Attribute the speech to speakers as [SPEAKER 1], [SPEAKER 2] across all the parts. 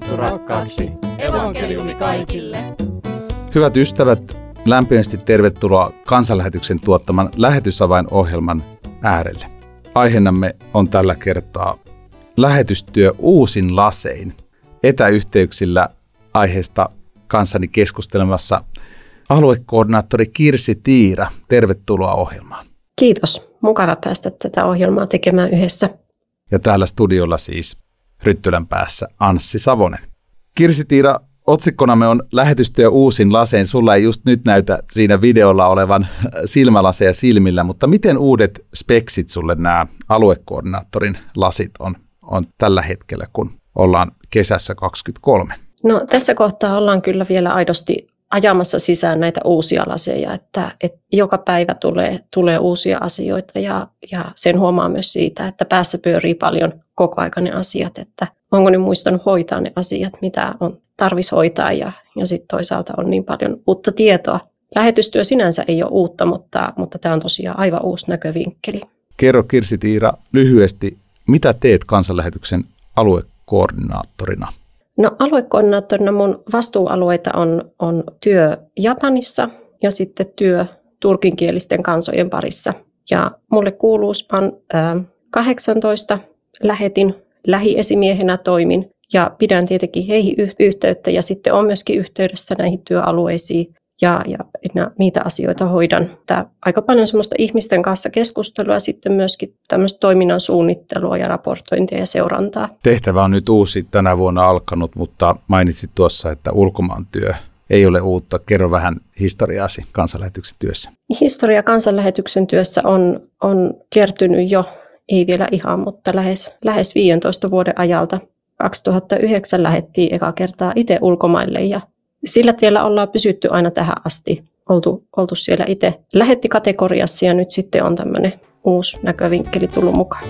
[SPEAKER 1] sanottu rakkaaksi. Evankeliumi kaikille.
[SPEAKER 2] Hyvät ystävät, lämpimästi tervetuloa kansanlähetyksen tuottaman lähetysavain-ohjelman äärelle. Aiheenamme on tällä kertaa lähetystyö uusin lasein. Etäyhteyksillä aiheesta kanssani keskustelemassa aluekoordinaattori Kirsi Tiira. Tervetuloa ohjelmaan.
[SPEAKER 3] Kiitos. Mukava päästä tätä ohjelmaa tekemään yhdessä.
[SPEAKER 2] Ja täällä studiolla siis Ryttylän päässä Anssi Savonen. Kirsi Tiira, otsikkonamme on lähetystyö uusin lasein. Sulla ei just nyt näytä siinä videolla olevan silmälaseja silmillä, mutta miten uudet speksit sulle nämä aluekoordinaattorin lasit on, on tällä hetkellä, kun ollaan kesässä 23?
[SPEAKER 3] No tässä kohtaa ollaan kyllä vielä aidosti ajamassa sisään näitä uusia laseja, että, että joka päivä tulee, tulee uusia asioita ja, ja sen huomaa myös siitä, että päässä pyörii paljon koko aika ne asiat, että onko ne muistanut hoitaa ne asiat, mitä on tarvis hoitaa ja, ja sitten toisaalta on niin paljon uutta tietoa. Lähetystyö sinänsä ei ole uutta, mutta, mutta tämä on tosiaan aivan uusi näkövinkkeli.
[SPEAKER 2] Kerro Kirsi Tiira lyhyesti, mitä teet kansanlähetyksen aluekoordinaattorina?
[SPEAKER 3] No aluekoordinaattorina mun vastuualueita on, on työ Japanissa ja sitten työ turkinkielisten kansojen parissa. Ja mulle kuuluu SPAN ää, 18, lähetin, lähiesimiehenä toimin ja pidän tietenkin heihin yhteyttä ja sitten on myöskin yhteydessä näihin työalueisiin ja, ja niitä asioita hoidan. Tää aika paljon semmoista ihmisten kanssa keskustelua ja sitten myöskin tämmöistä toiminnan suunnittelua ja raportointia ja seurantaa.
[SPEAKER 2] Tehtävä on nyt uusi tänä vuonna alkanut, mutta mainitsit tuossa, että ulkomaan työ ei ole uutta. Kerro vähän historiaasi kansanlähetyksen työssä.
[SPEAKER 3] Historia kansanlähetyksen työssä on, on kertynyt jo, ei vielä ihan, mutta lähes, lähes 15 vuoden ajalta. 2009 lähettiin eka kertaa itse ulkomaille ja sillä tiellä ollaan pysytty aina tähän asti. Oltu, oltu siellä itse lähettikategoriassa ja nyt sitten on tämmöinen uusi näkövinkkeli tullut mukaan.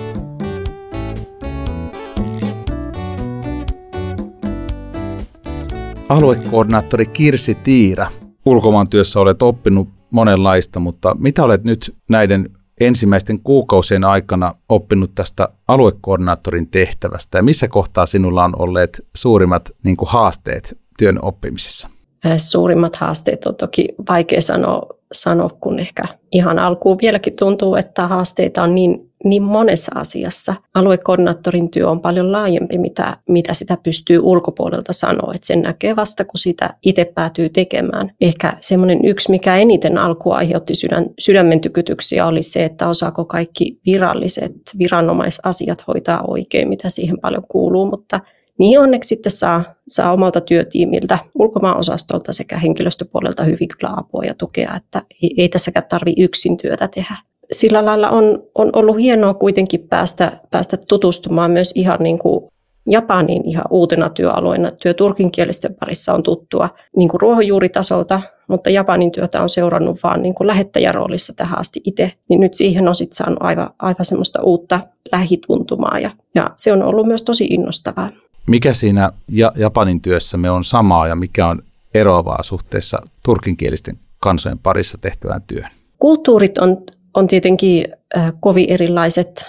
[SPEAKER 2] Aluekoordinaattori Kirsi Tiira, ulkomaan työssä olet oppinut monenlaista, mutta mitä olet nyt näiden ensimmäisten kuukausien aikana oppinut tästä aluekoordinaattorin tehtävästä ja missä kohtaa sinulla on olleet suurimmat niin kuin, haasteet työn oppimisessa?
[SPEAKER 3] Suurimmat haasteet on toki vaikea sanoa, sanoa, kun ehkä ihan alkuun vieläkin tuntuu, että haasteita on niin, niin monessa asiassa. Aluekoordinaattorin työ on paljon laajempi, mitä, mitä sitä pystyy ulkopuolelta sanoa. Että sen näkee vasta, kun sitä itse päätyy tekemään. Ehkä semmoinen yksi, mikä eniten alkuun aiheutti sydän, sydämen tykytyksiä, oli se, että osaako kaikki viralliset viranomaisasiat hoitaa oikein, mitä siihen paljon kuuluu, mutta – Niihin onneksi sitten saa, saa omalta työtiimiltä, ulkomaan-osastolta sekä henkilöstöpuolelta hyvin kyllä apua ja tukea, että ei, ei tässäkään tarvitse yksin työtä tehdä. Sillä lailla on, on ollut hienoa kuitenkin päästä, päästä tutustumaan myös ihan niin kuin Japaniin ihan uutena työalueena. Työ turkinkielisten parissa on tuttua niin kuin ruohonjuuritasolta, mutta Japanin työtä on seurannut vaan niin kuin lähettäjäroolissa tähän asti itse. Niin nyt siihen on sitten saanut aivan, aivan semmoista uutta lähituntumaa ja, ja se on ollut myös tosi innostavaa.
[SPEAKER 2] Mikä siinä Japanin työssämme on samaa ja mikä on eroavaa suhteessa turkinkielisten kansojen parissa tehtävään työhön?
[SPEAKER 3] Kulttuurit on, on tietenkin äh, kovin erilaiset.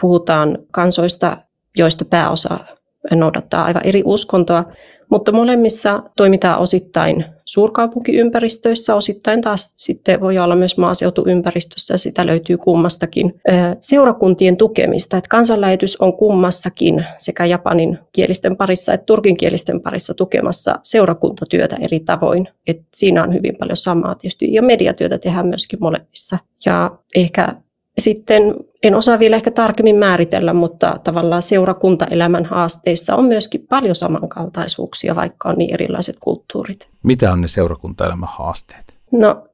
[SPEAKER 3] Puhutaan kansoista, joista pääosa noudattaa aivan eri uskontoa, mutta molemmissa toimitaan osittain suurkaupunkiympäristöissä, osittain taas sitten voi olla myös maaseutuympäristössä, sitä löytyy kummastakin. Seurakuntien tukemista, että kansanlähetys on kummassakin sekä japanin kielisten parissa että turkinkielisten parissa tukemassa seurakuntatyötä eri tavoin. Et siinä on hyvin paljon samaa tietysti ja mediatyötä tehdään myöskin molemmissa. Ja ehkä sitten en osaa vielä ehkä tarkemmin määritellä, mutta tavallaan seurakuntaelämän haasteissa on myöskin paljon samankaltaisuuksia, vaikka on niin erilaiset kulttuurit.
[SPEAKER 2] Mitä on ne seurakuntaelämän haasteet?
[SPEAKER 3] No,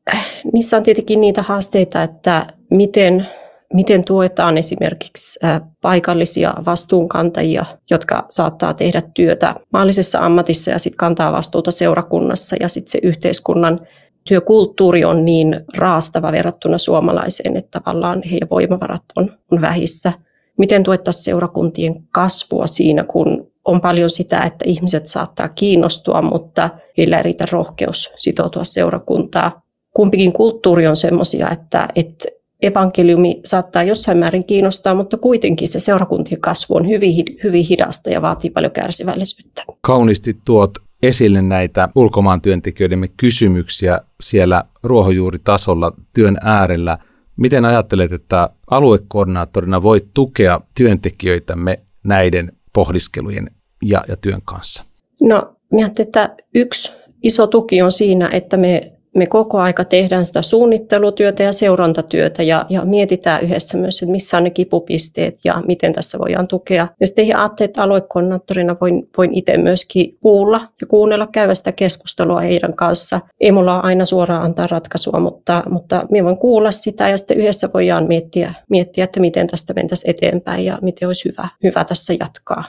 [SPEAKER 3] niissä on tietenkin niitä haasteita, että miten, miten tuetaan esimerkiksi paikallisia vastuunkantajia, jotka saattaa tehdä työtä maallisessa ammatissa ja sitten kantaa vastuuta seurakunnassa ja sitten se yhteiskunnan työkulttuuri on niin raastava verrattuna suomalaiseen, että tavallaan heidän voimavarat on, on vähissä. Miten tuettaisiin seurakuntien kasvua siinä, kun on paljon sitä, että ihmiset saattaa kiinnostua, mutta heillä ei riitä rohkeus sitoutua seurakuntaa. Kumpikin kulttuuri on sellaisia, että, että evankeliumi saattaa jossain määrin kiinnostaa, mutta kuitenkin se seurakuntien kasvu on hyvin, hyvin hidasta ja vaatii paljon kärsivällisyyttä.
[SPEAKER 2] Kauniisti tuot esille näitä ulkomaan työntekijöidemme kysymyksiä siellä ruohonjuuritasolla työn äärellä. Miten ajattelet, että aluekoordinaattorina voit tukea työntekijöitämme näiden pohdiskelujen ja, ja työn kanssa?
[SPEAKER 3] No, minä että yksi iso tuki on siinä, että me me koko aika tehdään sitä suunnittelutyötä ja seurantatyötä ja, ja mietitään yhdessä myös, että missä on ne kipupisteet ja miten tässä voidaan tukea. Ja sitten ajattelin, että aluekoordinaattorina voin, voin itse myöskin kuulla ja kuunnella, käydä sitä keskustelua heidän kanssa. Ei mulla ole aina suoraan antaa ratkaisua, mutta, mutta minä voin kuulla sitä ja sitten yhdessä voidaan miettiä, miettiä että miten tästä mentäisiin eteenpäin ja miten olisi hyvä, hyvä tässä jatkaa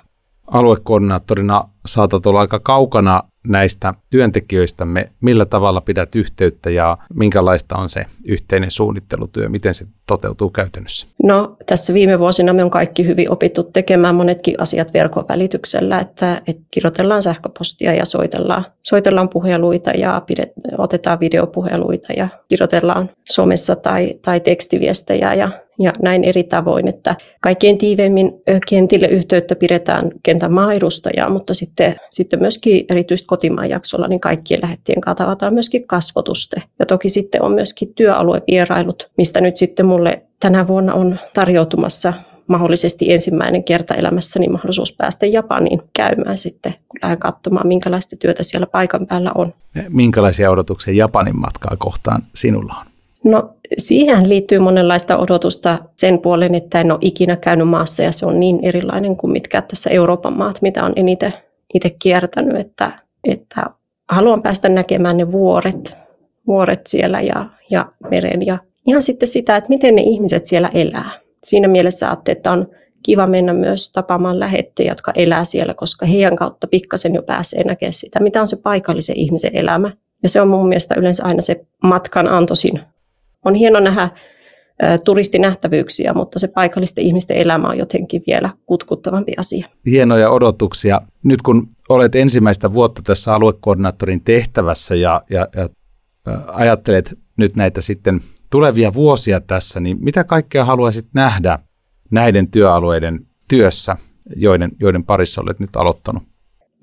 [SPEAKER 2] aluekoordinaattorina saatat olla aika kaukana näistä työntekijöistämme, millä tavalla pidät yhteyttä ja minkälaista on se yhteinen suunnittelutyö, miten se toteutuu käytännössä?
[SPEAKER 3] No tässä viime vuosina me on kaikki hyvin opittu tekemään monetkin asiat verkon välityksellä, että, että kirjoitellaan sähköpostia ja soitellaan, soitellaan puheluita ja pidet, otetaan videopuheluita ja kirjoitellaan somessa tai, tai tekstiviestejä ja ja näin eri tavoin, että kaikkein tiiveimmin kentille yhteyttä pidetään kentän maaedustajaa, mutta sitten, sitten myöskin erityisesti kotimaan jaksolla, niin kaikkien lähettien kanssa tavataan myöskin kasvotuste. Ja toki sitten on myöskin työaluevierailut, mistä nyt sitten mulle tänä vuonna on tarjoutumassa mahdollisesti ensimmäinen kerta elämässäni mahdollisuus päästä Japaniin käymään sitten, kun lähden katsomaan, minkälaista työtä siellä paikan päällä on.
[SPEAKER 2] Minkälaisia odotuksia Japanin matkaa kohtaan sinulla on?
[SPEAKER 3] No siihen liittyy monenlaista odotusta sen puolen, että en ole ikinä käynyt maassa ja se on niin erilainen kuin mitkä tässä Euroopan maat, mitä on eniten itse kiertänyt, että, että haluan päästä näkemään ne vuoret, vuoret siellä ja, ja meren ja ihan sitten sitä, että miten ne ihmiset siellä elää. Siinä mielessä ajattelin, että on kiva mennä myös tapaamaan lähettejä, jotka elää siellä, koska heidän kautta pikkasen jo pääsee näkemään sitä, mitä on se paikallisen ihmisen elämä. Ja se on mun mielestä yleensä aina se matkan antoisin on hieno nähdä turistinähtävyyksiä, mutta se paikallisten ihmisten elämä on jotenkin vielä kutkuttavampi asia.
[SPEAKER 2] Hienoja odotuksia. Nyt kun olet ensimmäistä vuotta tässä aluekoordinaattorin tehtävässä ja, ja, ja ajattelet nyt näitä sitten tulevia vuosia tässä, niin mitä kaikkea haluaisit nähdä näiden työalueiden työssä, joiden, joiden parissa olet nyt aloittanut?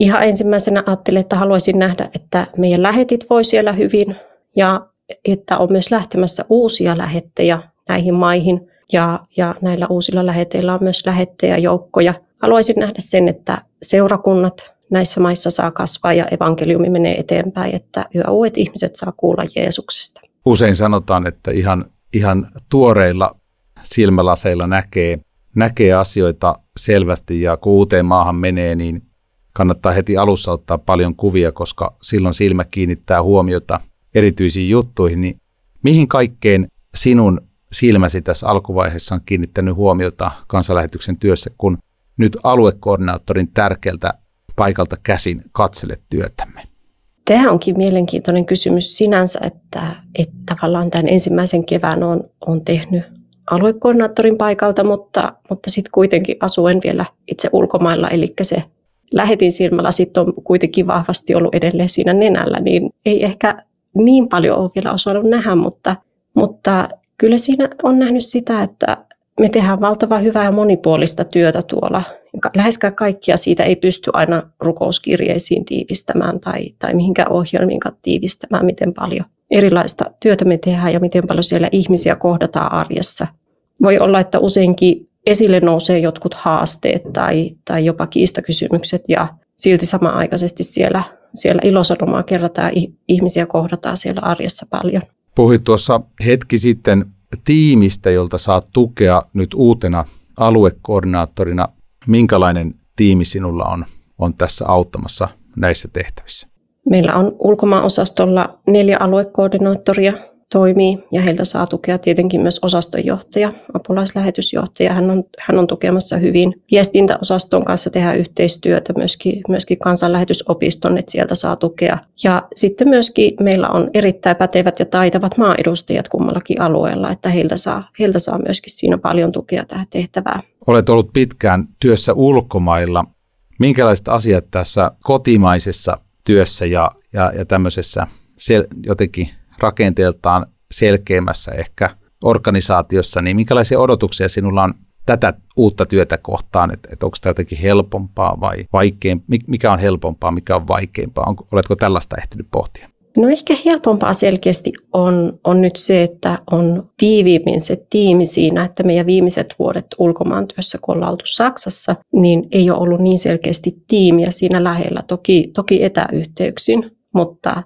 [SPEAKER 3] Ihan ensimmäisenä ajattelin, että haluaisin nähdä, että meidän lähetit voi siellä hyvin ja että on myös lähtemässä uusia lähettejä näihin maihin ja, ja näillä uusilla läheteillä on myös lähettäjäjoukkoja. Haluaisin nähdä sen, että seurakunnat näissä maissa saa kasvaa ja evankeliumi menee eteenpäin, että yhä uudet ihmiset saa kuulla Jeesuksesta.
[SPEAKER 2] Usein sanotaan, että ihan, ihan tuoreilla silmälaseilla näkee, näkee asioita selvästi ja kun uuteen maahan menee, niin kannattaa heti alussa ottaa paljon kuvia, koska silloin silmä kiinnittää huomiota – erityisiin juttuihin, niin mihin kaikkeen sinun silmäsi tässä alkuvaiheessa on kiinnittänyt huomiota kansanlähetyksen työssä, kun nyt aluekoordinaattorin tärkeältä paikalta käsin katselet työtämme?
[SPEAKER 3] Tämä onkin mielenkiintoinen kysymys sinänsä, että, että tavallaan tämän ensimmäisen kevään on, on tehnyt aluekoordinaattorin paikalta, mutta, mutta sitten kuitenkin asuen vielä itse ulkomailla, eli se lähetin silmällä sitten on kuitenkin vahvasti ollut edelleen siinä nenällä, niin ei ehkä niin paljon ole vielä osannut nähdä, mutta, mutta kyllä siinä on nähnyt sitä, että me tehdään valtavan hyvää ja monipuolista työtä tuolla. Läheskään kaikkia siitä ei pysty aina rukouskirjeisiin tiivistämään tai, tai mihinkään ohjelmiin tiivistämään, miten paljon erilaista työtä me tehdään ja miten paljon siellä ihmisiä kohdataan arjessa. Voi olla, että useinkin esille nousee jotkut haasteet tai, tai jopa kiistakysymykset ja silti samanaikaisesti siellä siellä ilosanomaa kerrotaan, ihmisiä kohdataan siellä arjessa paljon.
[SPEAKER 2] Puhuit tuossa hetki sitten tiimistä, jolta saat tukea nyt uutena aluekoordinaattorina. Minkälainen tiimi sinulla on, on tässä auttamassa näissä tehtävissä?
[SPEAKER 3] Meillä on ulkomaaosastolla neljä aluekoordinaattoria, toimii ja heiltä saa tukea tietenkin myös osastonjohtaja, apulaislähetysjohtaja. Hän on, hän on tukemassa hyvin viestintäosaston kanssa tehdä yhteistyötä, myöskin, myöskin kansanlähetysopiston, että sieltä saa tukea. Ja sitten myöskin meillä on erittäin pätevät ja taitavat maaedustajat kummallakin alueella, että heiltä saa, heiltä saa myöskin siinä paljon tukea tähän tehtävään.
[SPEAKER 2] Olet ollut pitkään työssä ulkomailla. Minkälaiset asiat tässä kotimaisessa työssä ja, ja, ja tämmöisessä jotenkin rakenteeltaan selkeämmässä ehkä organisaatiossa, niin minkälaisia odotuksia sinulla on tätä uutta työtä kohtaan, että, että onko tämä jotenkin helpompaa vai vaikeampaa, mikä on helpompaa, mikä on vaikeampaa, on, oletko tällaista ehtinyt pohtia?
[SPEAKER 3] No ehkä helpompaa selkeästi on, on nyt se, että on tiiviimmin se tiimi siinä, että meidän viimeiset vuodet ulkomaan työssä, kun ollaan oltu Saksassa, niin ei ole ollut niin selkeästi tiimiä siinä lähellä. Toki, toki etäyhteyksin, mutta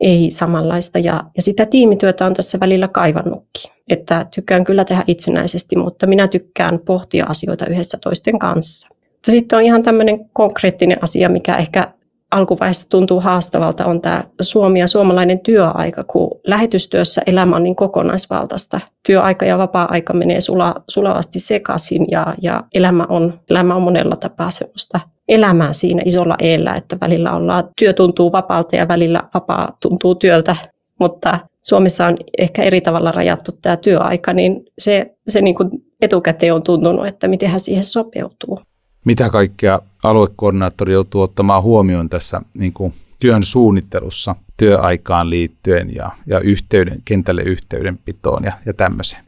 [SPEAKER 3] ei samanlaista. Ja, ja sitä tiimityötä on tässä välillä kaivannutkin. Että tykkään kyllä tehdä itsenäisesti, mutta minä tykkään pohtia asioita yhdessä toisten kanssa. Sitten on ihan tämmöinen konkreettinen asia, mikä ehkä alkuvaiheessa tuntuu haastavalta, on tämä Suomi ja suomalainen työaika, kun lähetystyössä elämä on niin kokonaisvaltaista. Työaika ja vapaa-aika menee sula, sulavasti sekaisin ja, ja elämä, on, elämä on monella tapaa semmoista elämää siinä isolla eellä, että välillä ollaan, työ tuntuu vapaalta ja välillä vapaa tuntuu työltä, mutta Suomessa on ehkä eri tavalla rajattu tämä työaika, niin se, se niin kuin etukäteen on tuntunut, että miten hän siihen sopeutuu.
[SPEAKER 2] Mitä kaikkea aluekoordinaattori joutuu ottamaan huomioon tässä niin kuin työn suunnittelussa työaikaan liittyen ja, ja yhteyden, kentälle yhteydenpitoon ja, ja tämmöiseen?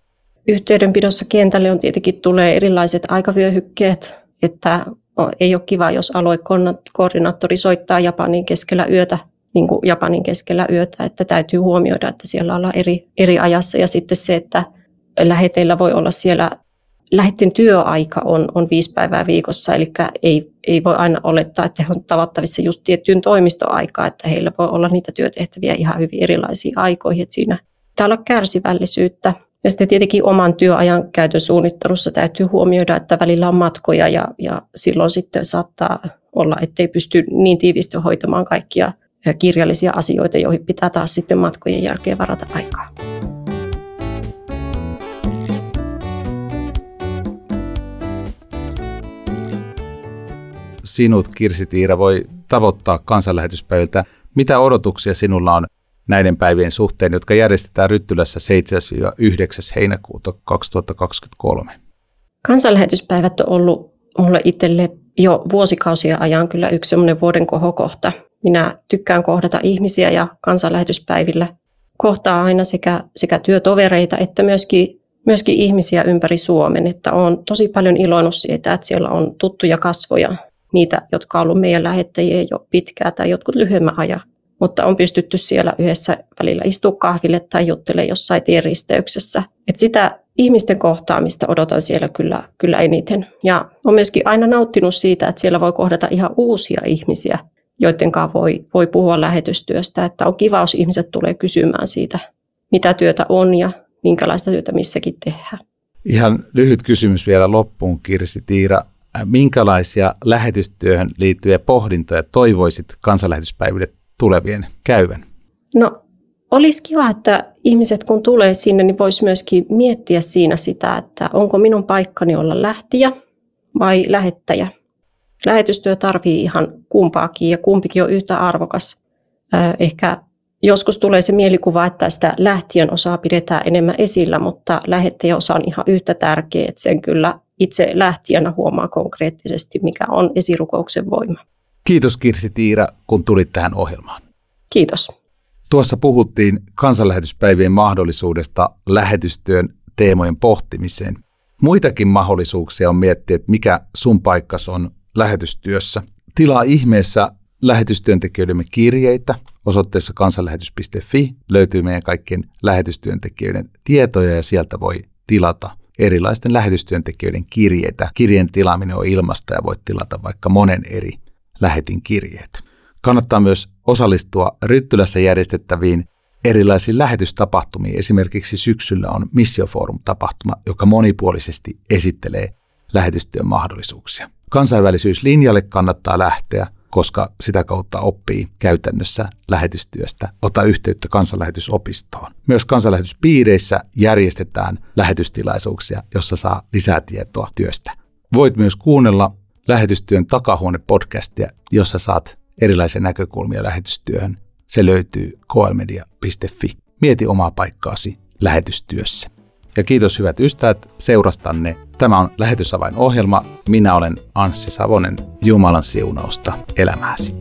[SPEAKER 3] Yhteydenpidossa kentälle on tietenkin tulee erilaiset aikavyöhykkeet, että ei ole kiva, jos aluekoordinaattori soittaa Japanin keskellä yötä, niin kuin Japanin keskellä yötä, että täytyy huomioida, että siellä ollaan eri, eri ajassa ja sitten se, että läheteillä voi olla siellä lähettin työaika on, on viisi päivää viikossa, eli ei, ei voi aina olettaa, että he on tavattavissa just tiettyyn toimistoaikaan, että heillä voi olla niitä työtehtäviä ihan hyvin erilaisiin aikoihin, että siinä pitää olla kärsivällisyyttä. Ja sitten tietenkin oman työajan käytön suunnittelussa täytyy huomioida, että välillä on matkoja ja, ja silloin sitten saattaa olla, ettei pysty niin tiivisti hoitamaan kaikkia kirjallisia asioita, joihin pitää taas sitten matkojen jälkeen varata aikaa.
[SPEAKER 2] Sinut, Kirsi Tiira, voi tavoittaa kansanlähetyspäiviltä? Mitä odotuksia sinulla on näiden päivien suhteen, jotka järjestetään Ryttylässä 7-9. heinäkuuta 2023?
[SPEAKER 3] Kansanlähetyspäivät on ollut mulle itselle jo vuosikausia ajan kyllä yksi semmoinen vuoden kohokohta. Minä tykkään kohdata ihmisiä ja kansanlähetyspäivillä kohtaa aina sekä, sekä työtovereita että myöskin, myöskin ihmisiä ympäri Suomen. Että olen tosi paljon iloinut siitä, että siellä on tuttuja kasvoja, niitä, jotka on ollut meidän lähettäjiä jo pitkään tai jotkut lyhyemmän ajan. Mutta on pystytty siellä yhdessä välillä istua kahville tai juttelemaan jossain tienristeyksessä. Et sitä ihmisten kohtaamista odotan siellä kyllä, kyllä eniten. Ja on myöskin aina nauttinut siitä, että siellä voi kohdata ihan uusia ihmisiä, joiden kanssa voi, voi puhua lähetystyöstä. Että on kiva, jos ihmiset tulee kysymään siitä, mitä työtä on ja minkälaista työtä missäkin tehdään.
[SPEAKER 2] Ihan lyhyt kysymys vielä loppuun, Kirsi Tiira. Äh, minkälaisia lähetystyöhön liittyviä pohdintoja toivoisit kansanlähetyspäiville tulevien käyvän?
[SPEAKER 3] No olisi kiva, että ihmiset kun tulee sinne, niin voisi myöskin miettiä siinä sitä, että onko minun paikkani olla lähtiä vai lähettäjä. Lähetystyö tarvii ihan kumpaakin ja kumpikin on yhtä arvokas. Äh, ehkä joskus tulee se mielikuva, että sitä lähtien osaa pidetään enemmän esillä, mutta lähettäjä osa on ihan yhtä tärkeä, että sen kyllä itse lähtijänä huomaa konkreettisesti, mikä on esirukouksen voima.
[SPEAKER 2] Kiitos Kirsi Tiira, kun tulit tähän ohjelmaan.
[SPEAKER 3] Kiitos.
[SPEAKER 2] Tuossa puhuttiin kansanlähetyspäivien mahdollisuudesta lähetystyön teemojen pohtimiseen. Muitakin mahdollisuuksia on miettiä, että mikä sun paikkas on lähetystyössä. Tilaa ihmeessä lähetystyöntekijöidemme kirjeitä osoitteessa kansanlähetys.fi. Löytyy meidän kaikkien lähetystyöntekijöiden tietoja ja sieltä voi tilata erilaisten lähetystyöntekijöiden kirjeitä. Kirjeen tilaaminen on ilmasta ja voit tilata vaikka monen eri lähetin kirjeet. Kannattaa myös osallistua Ryttylässä järjestettäviin erilaisiin lähetystapahtumiin. Esimerkiksi syksyllä on Missioforum-tapahtuma, joka monipuolisesti esittelee lähetystyön mahdollisuuksia. Kansainvälisyyslinjalle kannattaa lähteä – koska sitä kautta oppii käytännössä lähetystyöstä. Ota yhteyttä kansanlähetysopistoon. Myös kansanlähetyspiireissä järjestetään lähetystilaisuuksia, jossa saa lisää tietoa työstä. Voit myös kuunnella lähetystyön takahuone-podcastia, jossa saat erilaisia näkökulmia lähetystyöhön. Se löytyy klmedia.fi. Mieti omaa paikkaasi lähetystyössä. Ja kiitos hyvät ystävät seurastanne. Tämä on Lähetysavain ohjelma. Minä olen Anssi Savonen. Jumalan siunausta elämääsi.